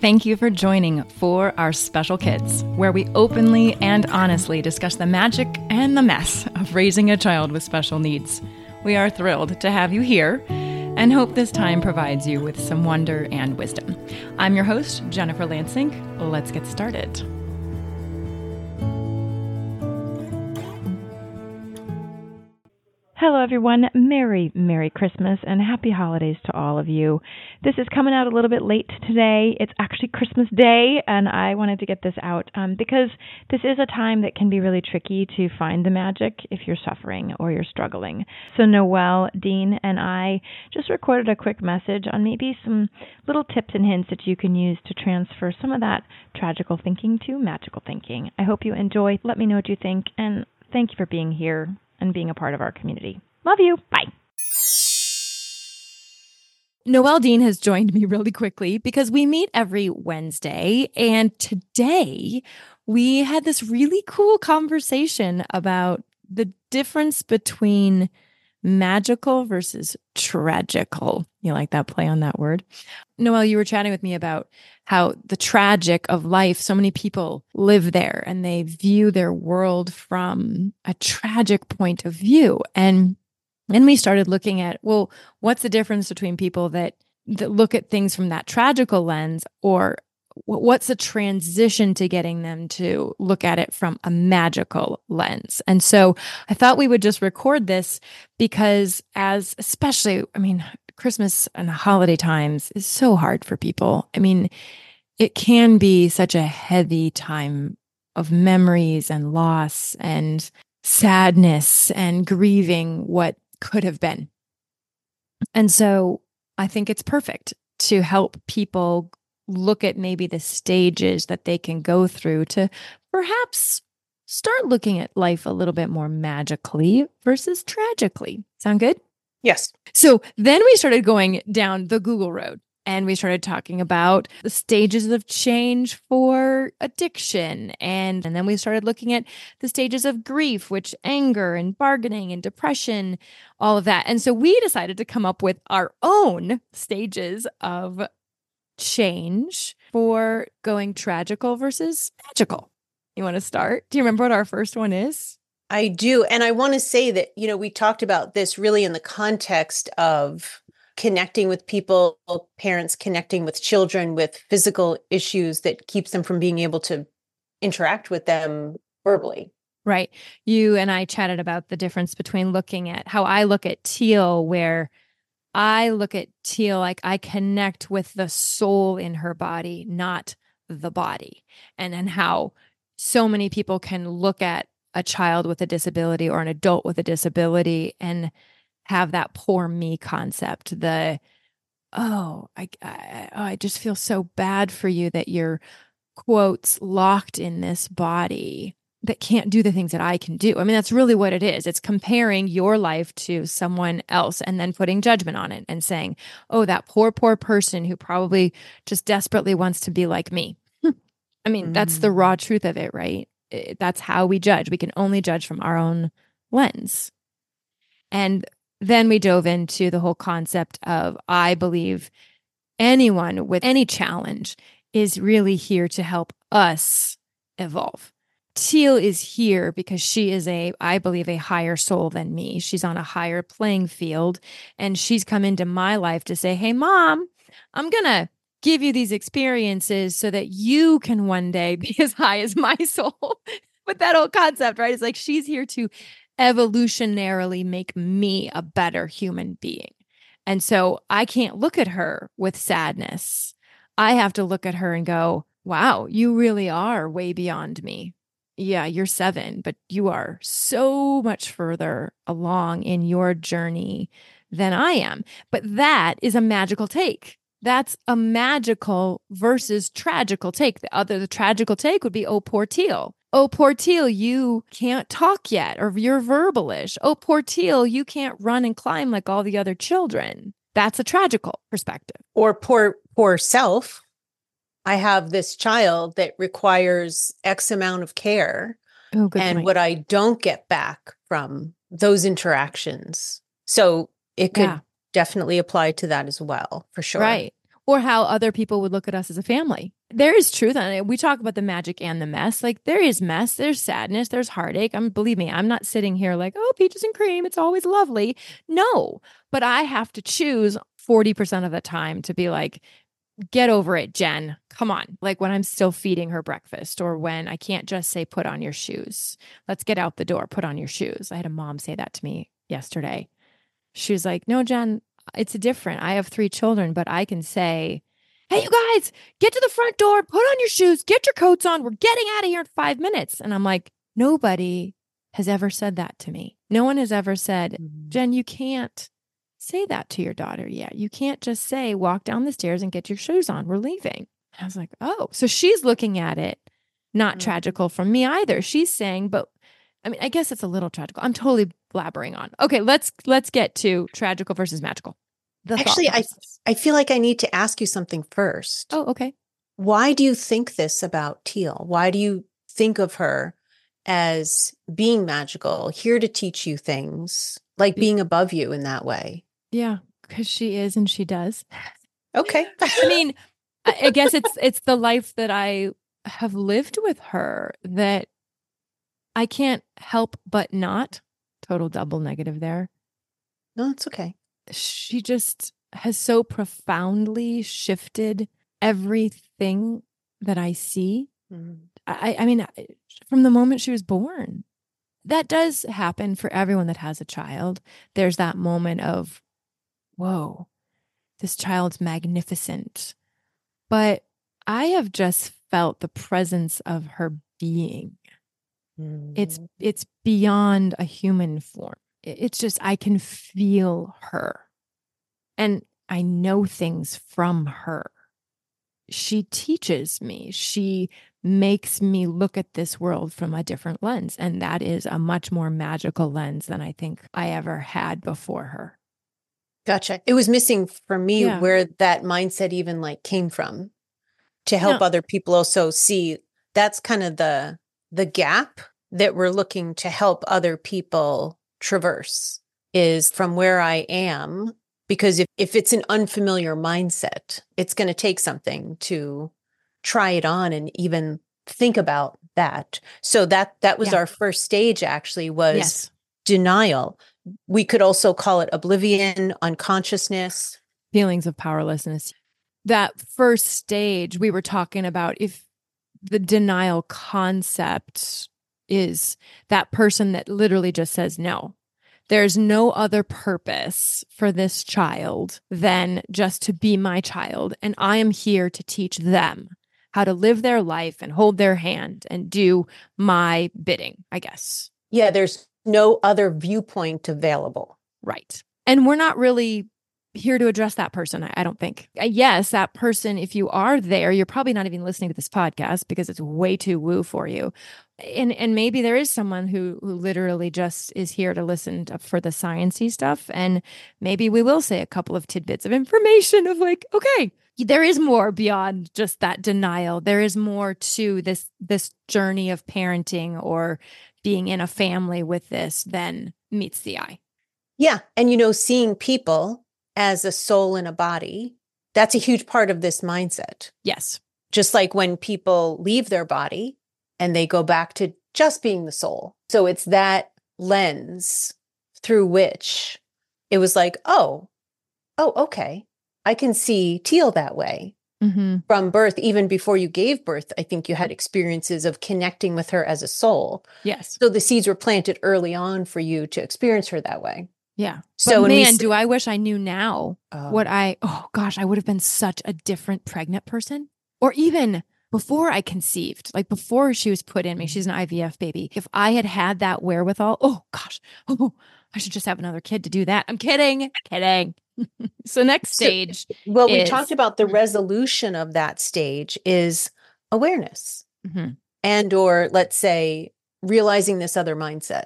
Thank you for joining for our special kids, where we openly and honestly discuss the magic and the mess of raising a child with special needs. We are thrilled to have you here and hope this time provides you with some wonder and wisdom. I'm your host, Jennifer Lansing. Let's get started. Hello, everyone. Merry, Merry Christmas and Happy Holidays to all of you. This is coming out a little bit late today. It's actually Christmas Day, and I wanted to get this out um, because this is a time that can be really tricky to find the magic if you're suffering or you're struggling. So, Noelle, Deane, and I just recorded a quick message on maybe some little tips and hints that you can use to transfer some of that tragical thinking to magical thinking. I hope you enjoy. Let me know what you think, and thank you for being here and being a part of our community. Love you. Bye. Noelle Deane has joined me really quickly because we meet every Wednesday. And today we had this really cool conversation about the difference between magical versus tragical. You like that play on that word? Noelle, you were chatting with me about how the tragic of life, so many people live there and they view their world from a tragic point of view. And then we started looking at, well, what's the difference between people that that look at things from that tragical lens or what's the transition to getting them to look at it from a magical lens. And so I thought we would just record this because as especially, I mean, Christmas and holiday times is so hard for people. I mean, it can be such a heavy time of memories and loss and sadness and grieving what could have been. And so I think it's perfect to help people look at maybe the stages that they can go through to perhaps start looking at life a little bit more magically versus tragically. Sound good? Yes. So then we started going down the Google road and we started talking about the stages of change for addiction and and then we started looking at the stages of grief which anger and bargaining and depression all of that and so we decided to come up with our own stages of change for going tragical versus magical. You want to start? Do you remember what our first one is? I do. And I want to say that, you know, we talked about this really in the context of connecting with people, parents connecting with children with physical issues that keeps them from being able to interact with them verbally. Right. You and I chatted about the difference between looking at how I look at Teal, where I look at Teal like I connect with the soul in her body, not the body. And then how so many people can look at a child with a disability or an adult with a disability and have that poor me concept. The, oh, I, I, oh, I just feel so bad for you that you're quotes locked in this body that can't do the things that I can do. I mean, that's really what it is. It's comparing your life to someone else and then putting judgment on it and saying, oh, that poor, poor person who probably just desperately wants to be like me. I mean, mm. that's the raw mm. truth of it, right? That's how we judge. We can only judge from our own lens. And then we dove into the whole concept of I believe anyone with any challenge is really here to help us evolve Teal is here because she is a, I believe, a higher soul than me. She's on a higher playing field. And she's come into my life to say, Hey, mom, I'm going to give you these experiences so that you can one day be as high as my soul. but that whole concept, right? It's like she's here to evolutionarily make me a better human being. And so I can't look at her with sadness. I have to look at her and go, wow, you really are way beyond me yeah, you're seven, but you are so much further along in your journey than I am. But that is a magical take. That's a magical versus tragical take. The other, the tragical take would be, oh, poor Teal. Oh, poor Teal, you can't talk yet, or you're verbalish. Oh, poor Teal, you can't run and climb like all the other children. That's a tragical perspective. Or poor, poor self. I have this child that requires X amount of care. Oh, and point. what I don't get back from those interactions. So it could yeah. definitely apply to that as well, for sure. Right. or how other people would look at us as a family. There is truth on it. We talk about the magic and the mess. Like there is mess, there's sadness, there's heartache. I'm believe me, I'm not sitting here like, oh, peaches and cream, it's always lovely. No, but I have to choose 40% of the time to be like, get over it, Jen. Come on. Like when I'm still feeding her breakfast or when I can't just say, put on your shoes. Let's get out the door, put on your shoes. I had a mom say that to me yesterday. She was like, no, Jen, it's different. I have three children, but I can say, hey, you guys, get to the front door, put on your shoes, get your coats on. We're getting out of here in five minutes. And I'm like, nobody has ever said that to me. No one has ever said, mm-hmm. Jen, you can't say that to your daughter yet. You can't just say, walk down the stairs and get your shoes on. We're leaving. I was like, oh, so she's looking at it not mm-hmm. tragical from me either. She's saying, but I mean, I guess it's a little tragical. I'm totally blabbering on. Okay, let's let's get to tragical versus magical. The Actually, I I feel like I need to ask you something first. Oh, okay. Why do you think this about Teal? Why do you think of her as being magical, here to teach you things, like being above you in that way? Yeah, because she is and she does. Okay. I mean, I guess it's it's the life that I have lived with her that I can't help but not. Total double negative there. No, it's okay. She just has so profoundly shifted everything that I see. Mm. I, I mean, from the moment she was born, that does happen for everyone that has a child. There's that moment of, whoa, this child's magnificent. But I have just felt the presence of her being it's mm. it's beyond a human form. It's just I can feel her. And I know things from her. She teaches me. She makes me look at this world from a different lens. And that is a much more magical lens than I think I ever had before her. Gotcha. It was missing for me yeah. where that mindset even like came from to help no. other people also see that's kind of the the gap that we're looking to help other people traverse is from where I am. Because if, if it's an unfamiliar mindset, it's going to take something to try it on and even think about that. So that that was yeah. our first stage actually was yes. denial. We could also call it oblivion, unconsciousness, feelings of powerlessness. That first stage we were talking about if the denial concept is that person that literally just says no. There's no other purpose for this child than just to be my child. And I am here to teach them how to live their life and hold their hand and do my bidding, I guess. Yeah, there's no other viewpoint available. Right. And we're not really here to address that person, I, don't think. Uh, yes, that person, if you are there, you're probably not even listening to this podcast because it's way too woo for you. And and maybe there is someone who who literally just is here to listen to, for the sciency stuff. And maybe we will say a couple of tidbits of information of like, okay, there is more beyond just that denial. There is more to this this journey of parenting or being in a family with this than meets the eye. Yeah. And, you know, seeing people as a soul in a body, that's a huge part of this mindset. Yes. Just like when people leave their body and they go back to just being the soul. So it's that lens through which it was like, oh, oh, okay. I can see Teal that way. Mm-hmm. From birth, even before you gave birth, I think you had experiences of connecting with her as a soul. Yes. So the seeds were planted early on for you to experience her that way. Yeah. So but man, do I wish I knew now uh, what I oh gosh, I would have been such a different pregnant person. Or even before I conceived, like before she was put in me, she's an IVF baby. If I had had that wherewithal, oh gosh, oh, I should just have another kid to do that. I'm kidding, kidding. So next stage. So, well, is, we talked about the resolution of that stage is awareness, mm-hmm. and or let's say realizing this other mindset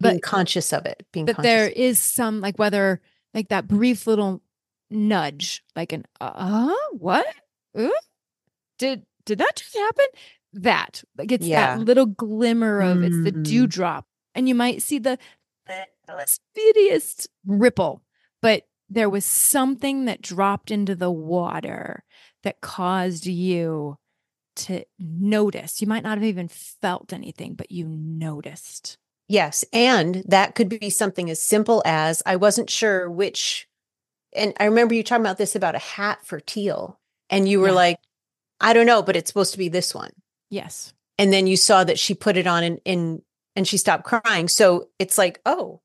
being conscious of it being but there is some like whether like that brief little nudge like an uh what uh? did did that just happen that like it's yeah. that little glimmer of mm-hmm. it's the mm-hmm. dewdrop and you might see the, the speediest ripple but there was something that dropped into the water that caused you to notice. You might not have even felt anything, but you noticed. Yes. And that could be something as simple as I wasn't sure which. And I remember you talking about this about a hat for Teal. And you were Yeah. like, I don't know, but it's supposed to be this one. Yes. And then you saw that she put it on and, and, and she stopped crying. So it's like, oh,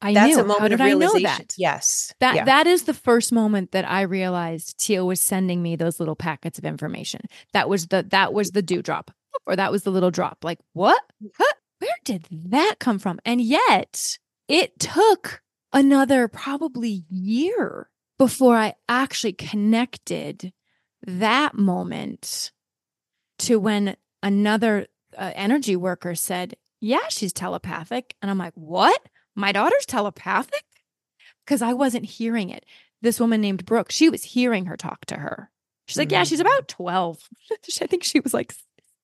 I that's knew. a moment How did of I know that? Yes. That yeah. that is the first moment that I realized Teal was sending me those little packets of information. That was the that was the dewdrop, or that was the little drop. Like what? What? Where did that come from? And yet, it took another probably year before I actually connected that moment to when another uh, energy worker said, "Yeah, she's telepathic," and I'm like, "What? My daughter's telepathic?" because I wasn't hearing it. This woman named Brooke, she was hearing her talk to her. She's like, Yeah, she's Mm. about 12. I think she was like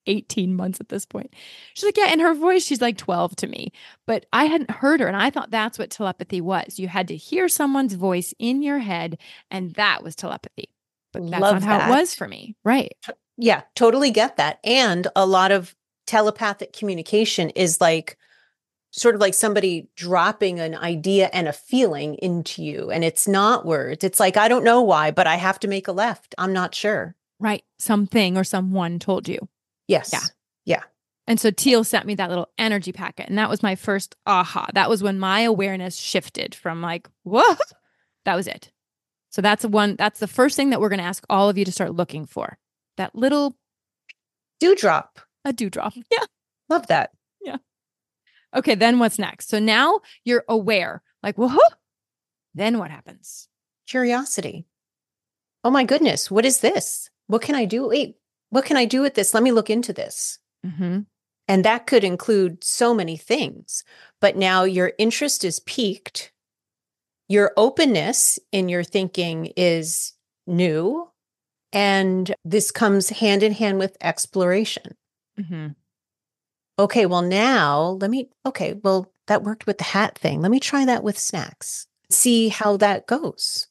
18 months at this point. She's like, Yeah, in her voice, she's like 12 to me. But I hadn't heard her. And I thought that's what telepathy was. You had to hear someone's voice in your head, and that was telepathy. But that's Love not how that. it was for me. Right. Yeah, totally get that. And a lot of telepathic communication is like sort of like somebody dropping an idea and a feeling into you. And it's not words. It's like, I don't know why, but I have to make a left. I'm not sure. Right. Something or someone told you. Yes. Yeah. Yeah. And so Teal sent me that little energy packet. And that was my first aha. That was when my awareness shifted from like, what? That was it. So that's one, that's the first thing that we're going to ask all of you to start looking for. That little Dewdrop. a dewdrop. Yeah. Love that. Okay. Then what's next? So now you're aware, like, whoa. Then what happens? Curiosity. Oh my goodness. What is this? What can I do? Wait, what can I do with this? Let me look into this. Mm-hmm. And that could include so many things. But now your interest is piqued. Your openness in your thinking is new. And this comes hand in hand with exploration. Mm-hmm. Okay, well, now let me, okay, well, that worked with the hat thing. Let me try that with snacks, see how that goes.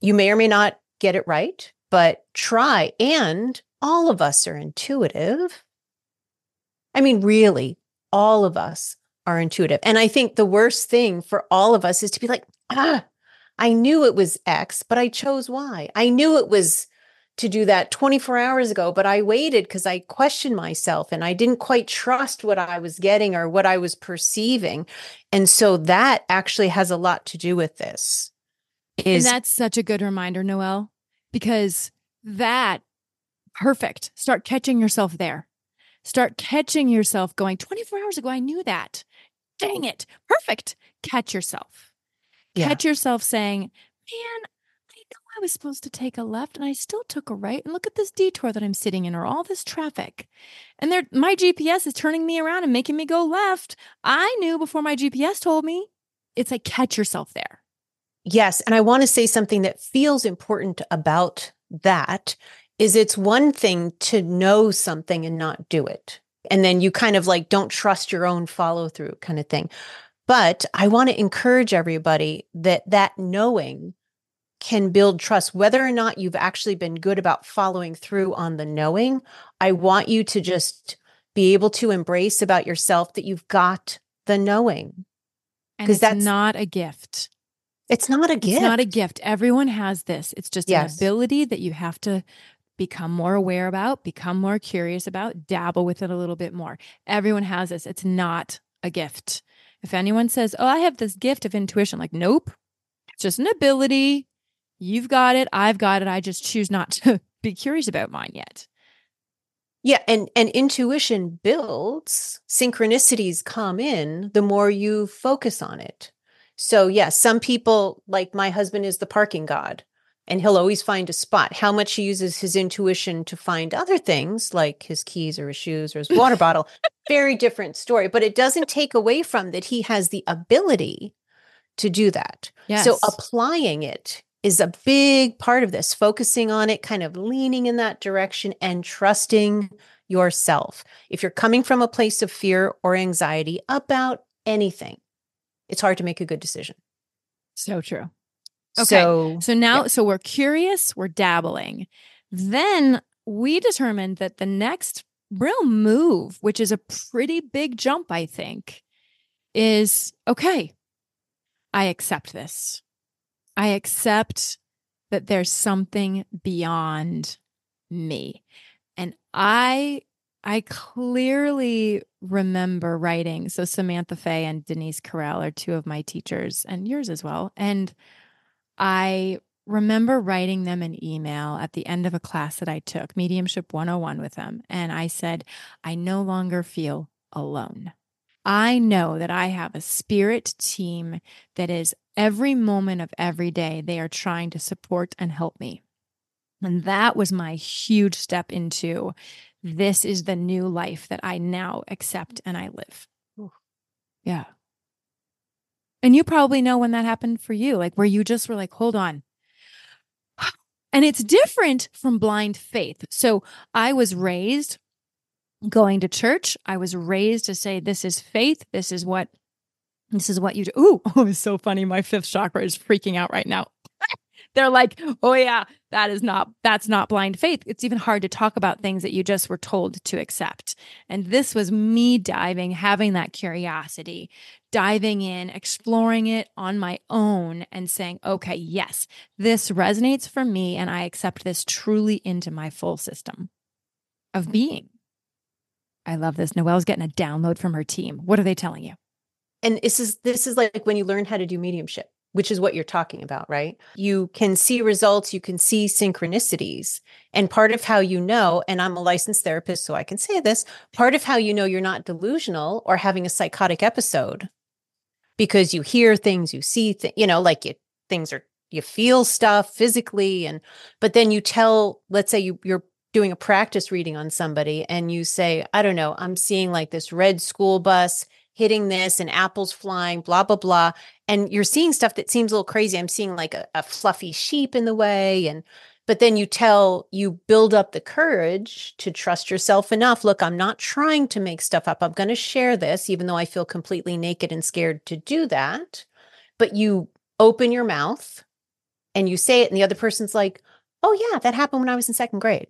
You may or may not get it right, but try. And all of us are intuitive. I mean, really, all of us are intuitive. And I think the worst thing for all of us is to be like, ah, I knew it was X, but I chose Y. I knew it was to do that 24 hours ago, but I waited because I questioned myself and I didn't quite trust what I was getting or what I was perceiving. And so that actually has a lot to do with this. Is and that's such a good reminder, Noelle, because that perfect. Start catching yourself there. Start catching yourself going 24 hours ago. I knew that. Dang it. Perfect. Catch yourself. Yeah. Catch yourself saying, man, I was supposed to take a left and I still took a right. And look at this detour that I'm sitting in or all this traffic. And there my GPS is turning me around and making me go left. I knew before my GPS told me. It's like catch yourself there. Yes. And I want to say something that feels important about that is it's one thing to know something and not do it. And then you kind of like don't trust your own follow through kind of thing. But I want to encourage everybody that that knowing can build trust whether or not you've actually been good about following through on the knowing. I want you to just be able to embrace about yourself that you've got the knowing. And 'Cause it's that's- not a gift. It's not a gift. It's not a gift. Everyone has this. It's just Yes. an ability that you have to become more aware about, become more curious about, dabble with it a little bit more. Everyone has this. It's not a gift. If anyone says, Oh, I have this gift of intuition, like, nope, it's just an ability. You've got it. I've got it. I just choose not to be curious about mine yet. Yeah, and and intuition builds, synchronicities come in the more you focus on it. So yeah, some people like my husband is the parking god and he'll always find a spot. How much he uses his intuition to find other things like his keys or his shoes or his water bottle, very different story, but it doesn't take away from that he has the ability to do that. Yes. So applying it is a big part of this, focusing on it, kind of leaning in that direction and trusting yourself. If you're coming from a place of fear or anxiety about anything, it's hard to make a good decision. so true. Okay. So, so now, yeah. so we're curious, we're dabbling. Then we determined that the next real move, which is a pretty big jump, I think, is okay, I accept this. I accept that there's something beyond me. And I I clearly remember writing. So Samantha Fay and Denise Carell are two of my teachers and yours as well. And I remember writing them an email at the end of a class that I took, Mediumship 101 with them. And I said, I no longer feel alone. I know that I have a spirit team that is every moment of every day, they are trying to support and help me. And that was my huge step into this is the new life that I now accept and I live. Yeah. And you probably know when that happened for you, like where you just were like, hold on. And it's different from blind faith. So I was raised going to church. I was raised to say, this is faith. This is what, this is what you do. Ooh, oh, it's so funny. My fifth chakra is freaking out right now they're like, oh yeah, that is not that's not blind faith. It's even hard to talk about things that you just were told to accept. And this was me diving, having that curiosity, diving in, exploring it on my own and saying, okay, yes, this resonates for me and I accept this truly into my full system of being. I love this. Noelle's getting a download from her team. What are they telling you? And this is this is like when you learn how to do mediumship which is what you're talking about, right? You can see results, you can see synchronicities. And part of how you know, and I'm a licensed therapist, so I can say this part of how you know you're not delusional or having a psychotic episode because you hear things, you see, th- you know, like you, things are, you feel stuff physically. And, but then you tell, let's say you, you're doing a practice reading on somebody and you say, I don't know, I'm seeing like this red school bus hitting this and apples flying, blah, blah, blah. And you're seeing stuff that seems a little crazy. I'm seeing like a, a fluffy sheep in the way. And, but then you tell, you build up the courage to trust yourself enough. Look, I'm not trying to make stuff up. I'm going to share this, even though I feel completely naked and scared to do that. But you open your mouth and you say it, and the other person's like, oh, yeah, that happened when I was in second grade.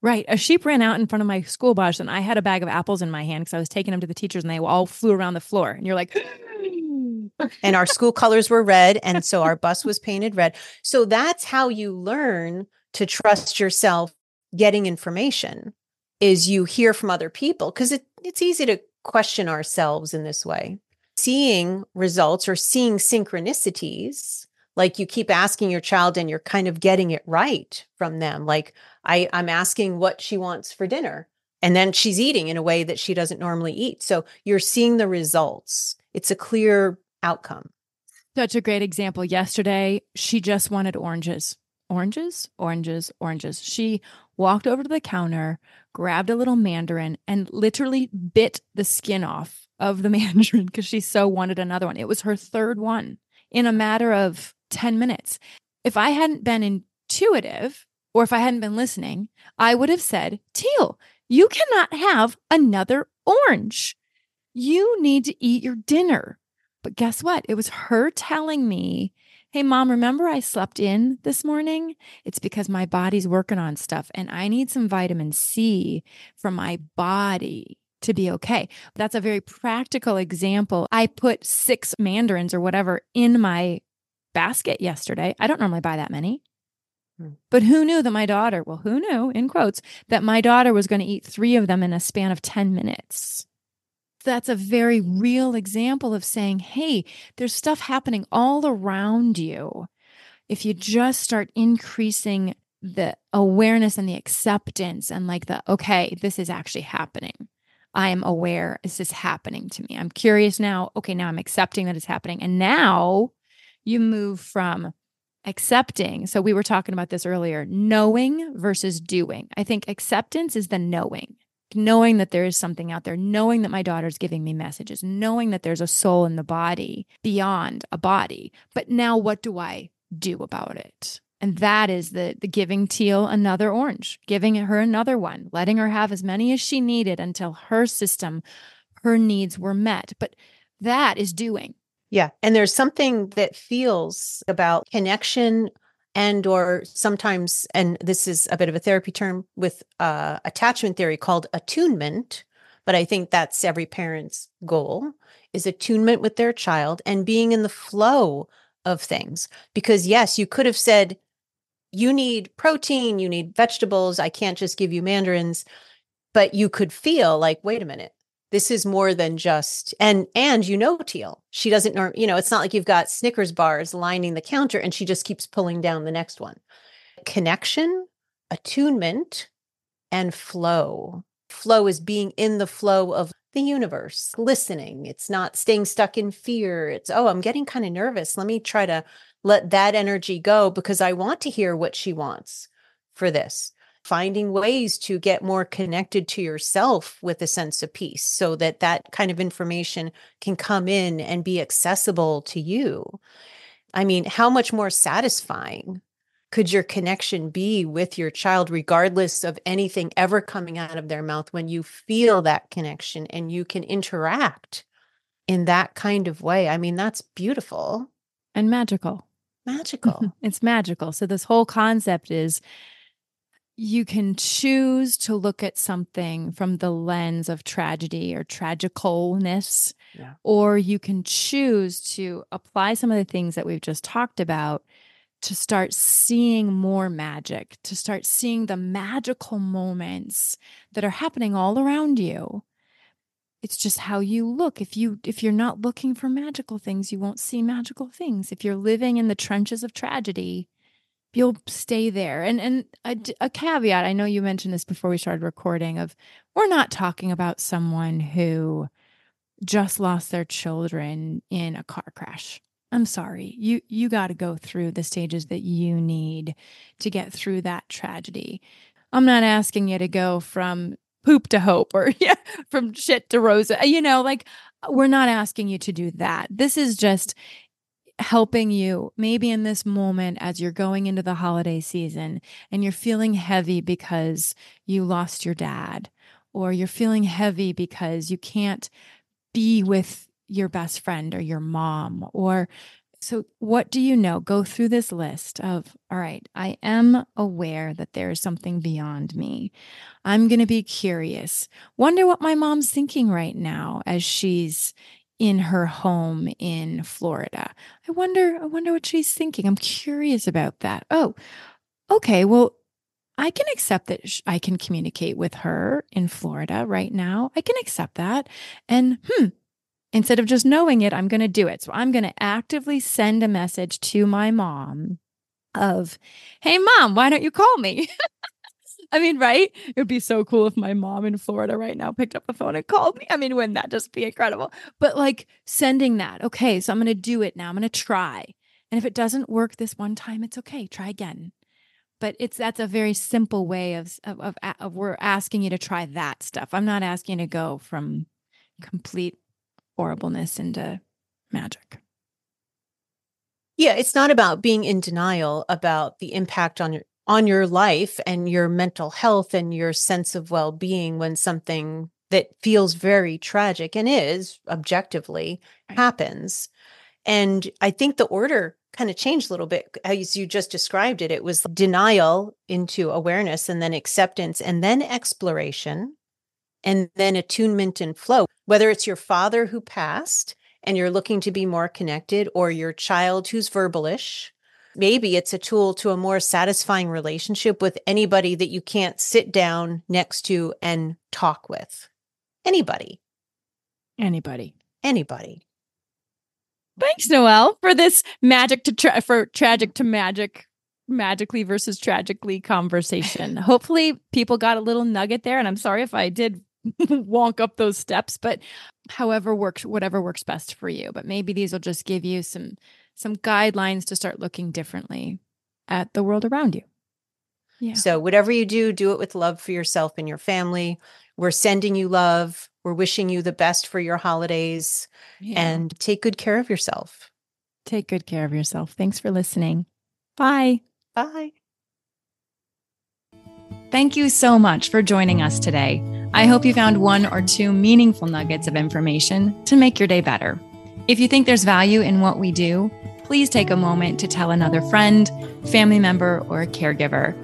Right. A sheep ran out in front of my school bus and I had a bag of apples in my hand because I was taking them to the teachers and they all flew around the floor. And you're like, and our school colors were red. And so our bus was painted red. So that's how you learn to trust yourself getting information is you hear from other people because it, it's easy to question ourselves in this way. Seeing results or seeing synchronicities like you keep asking your child and you're kind of getting it right from them like I, i'm asking what she wants for dinner and then she's eating in a way that she doesn't normally eat. So you're seeing the results. It's a clear outcome. Such a great example. Yesterday she just wanted oranges. Oranges oranges oranges. She walked over to the counter grabbed a little mandarin and literally bit the skin off of the mandarin because she so wanted another one. It was her third one in a matter of 10 minutes. If I hadn't been intuitive or if I hadn't been listening, I would have said, Teal, you cannot have another orange. You need to eat your dinner. But guess what? It was her telling me, Hey, mom, remember I slept in this morning? It's because my body's working on stuff and I need some vitamin C for my body to be okay. That's a very practical example. I put six mandarins or whatever in my basket yesterday. I don't normally buy that many. Hmm. But who knew that my daughter, well, who knew, in quotes, that my daughter was going to eat three of them in a span of 10 minutes? That's a very real example of saying, hey, there's stuff happening all around you. If you just start increasing the awareness and the acceptance and like the, okay, this is actually happening. I am aware this is happening to me. I'm curious now. Okay, now I'm accepting that it's happening. And now you move from accepting. So we were talking about this earlier knowing versus doing. I think acceptance is the knowing, knowing that there is something out there, knowing that my daughter's giving me messages, knowing that there's a soul in the body beyond a body. But now what do I do about it? And that is the the giving Teal another orange, giving her another one, letting her have as many as she needed until her system, her needs were met. But that is doing. Yeah. And there's something that feels about connection and or sometimes and this is a bit of a therapy term with uh, attachment theory called attunement but i think that's every parent's goal is attunement with their child and being in the flow of things because yes you could have said you need protein you need vegetables i can't just give you mandarins but you could feel like wait a minute this is more than just and and you know Teal. She doesn't norm you know it's not like you've got snickers bars lining the counter and she just keeps pulling down the next one. Connection attunement and flow. Flow is being in the flow of the universe listening. It's not staying stuck in fear. It's oh i'm getting kind of nervous. Let me try to let that energy go because i want to hear what she wants for this finding ways to get more connected to yourself with a sense of peace so that that kind of information can come in and be accessible to you. I mean, how much more satisfying could your connection be with your child, regardless of anything ever coming out of their mouth, when you feel that connection and you can interact in that kind of way? I mean, that's beautiful and magical. Magical. it's magical. So, this whole concept is you can choose to look at something from the lens of tragedy or tragicalness, yeah. or you can choose to apply some of the things that we've just talked about to start seeing more magic, to start seeing the magical moments that are happening all around you. It's just how you look. If you if you're not looking for magical things, you won't see magical things. If you're living in the trenches of tragedy, you'll stay there. And and a, a, caveat, I know you mentioned this before we started recording of we're not talking about someone who just lost their children in a car crash. I'm sorry. You you got to go through the stages that you need to get through that tragedy. I'm not asking you to go from poop to hope or yeah, from shit to rosa. You know, like we're not asking you to do that. This is just helping you maybe in this moment as you're going into the holiday season and you're feeling heavy because you lost your dad or you're feeling heavy because you can't be with your best friend or your mom or so what do you know? Go through this list of all right i am aware that there's something beyond me. I'm going to be curious. Wonder what my mom's thinking right now as she's in her home in Florida. I wonder I wonder what she's thinking. I'm curious about that. Oh, okay. Well, I can accept that I can communicate with her in Florida right now. I can accept that. And hmm, instead of just knowing it, I'm going to do it. So I'm going to actively send a message to my mom of, "Hey mom, why don't you call me?" I mean, right? It would be so cool if my mom in Florida right now picked up the phone and called me. I mean, wouldn't that just be incredible? But like sending that, okay, so I'm going to do it now. I'm going to try. And if it doesn't work this one time, it's okay. Try again. But it's that's a very simple way of, of, of, of we're asking you to try that stuff. I'm not asking you to go from complete horribleness into magic. Yeah, it's not about being in denial about the impact on your on your life and your mental health and your sense of well-being when something that feels very tragic and is objectively right. happens. And i think the order kind of changed a little bit as you just described it. It was denial into awareness and then acceptance and then exploration and then attunement and flow. Whether it's your father who passed and you're looking to be more connected or your child who's verbalish maybe it's a tool to a more satisfying relationship with anybody that you can't sit down next to and talk with. Anybody. Anybody. Anybody. Thanks, Noelle, for this magic to tra- for tragic to magic, magically versus tragically conversation. Hopefully, people got a little nugget there, and I'm sorry if I did wonk up those steps, but however works, whatever works best for you. But maybe these will just give you some some guidelines to start looking differently at the world around you. Yeah. So, whatever you do, do it with love for yourself and your family. We're sending you love. We're wishing you the best for your holidays yeah. and take good care of yourself. Take good care of yourself. Thanks for listening. Bye. Bye. Thank you so much for joining us today. I hope you found one or two meaningful nuggets of information to make your day better. If you think there's value in what we do, please take a moment to tell another friend, family member, or caregiver.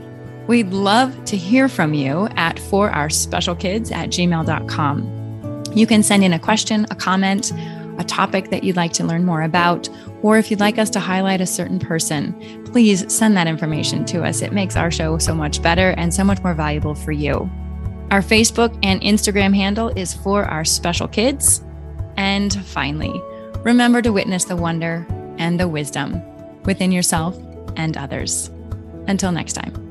We'd love to hear from you at for our special kids at gmail.com. You can send in a question, a comment, a topic that you'd like to learn more about, or if you'd like us to highlight a certain person, please send that information to us. It makes our show so much better and so much more valuable for you. Our Facebook and Instagram handle is for our special kids. And finally, remember to witness the wonder and the wisdom within yourself and others. Until next time.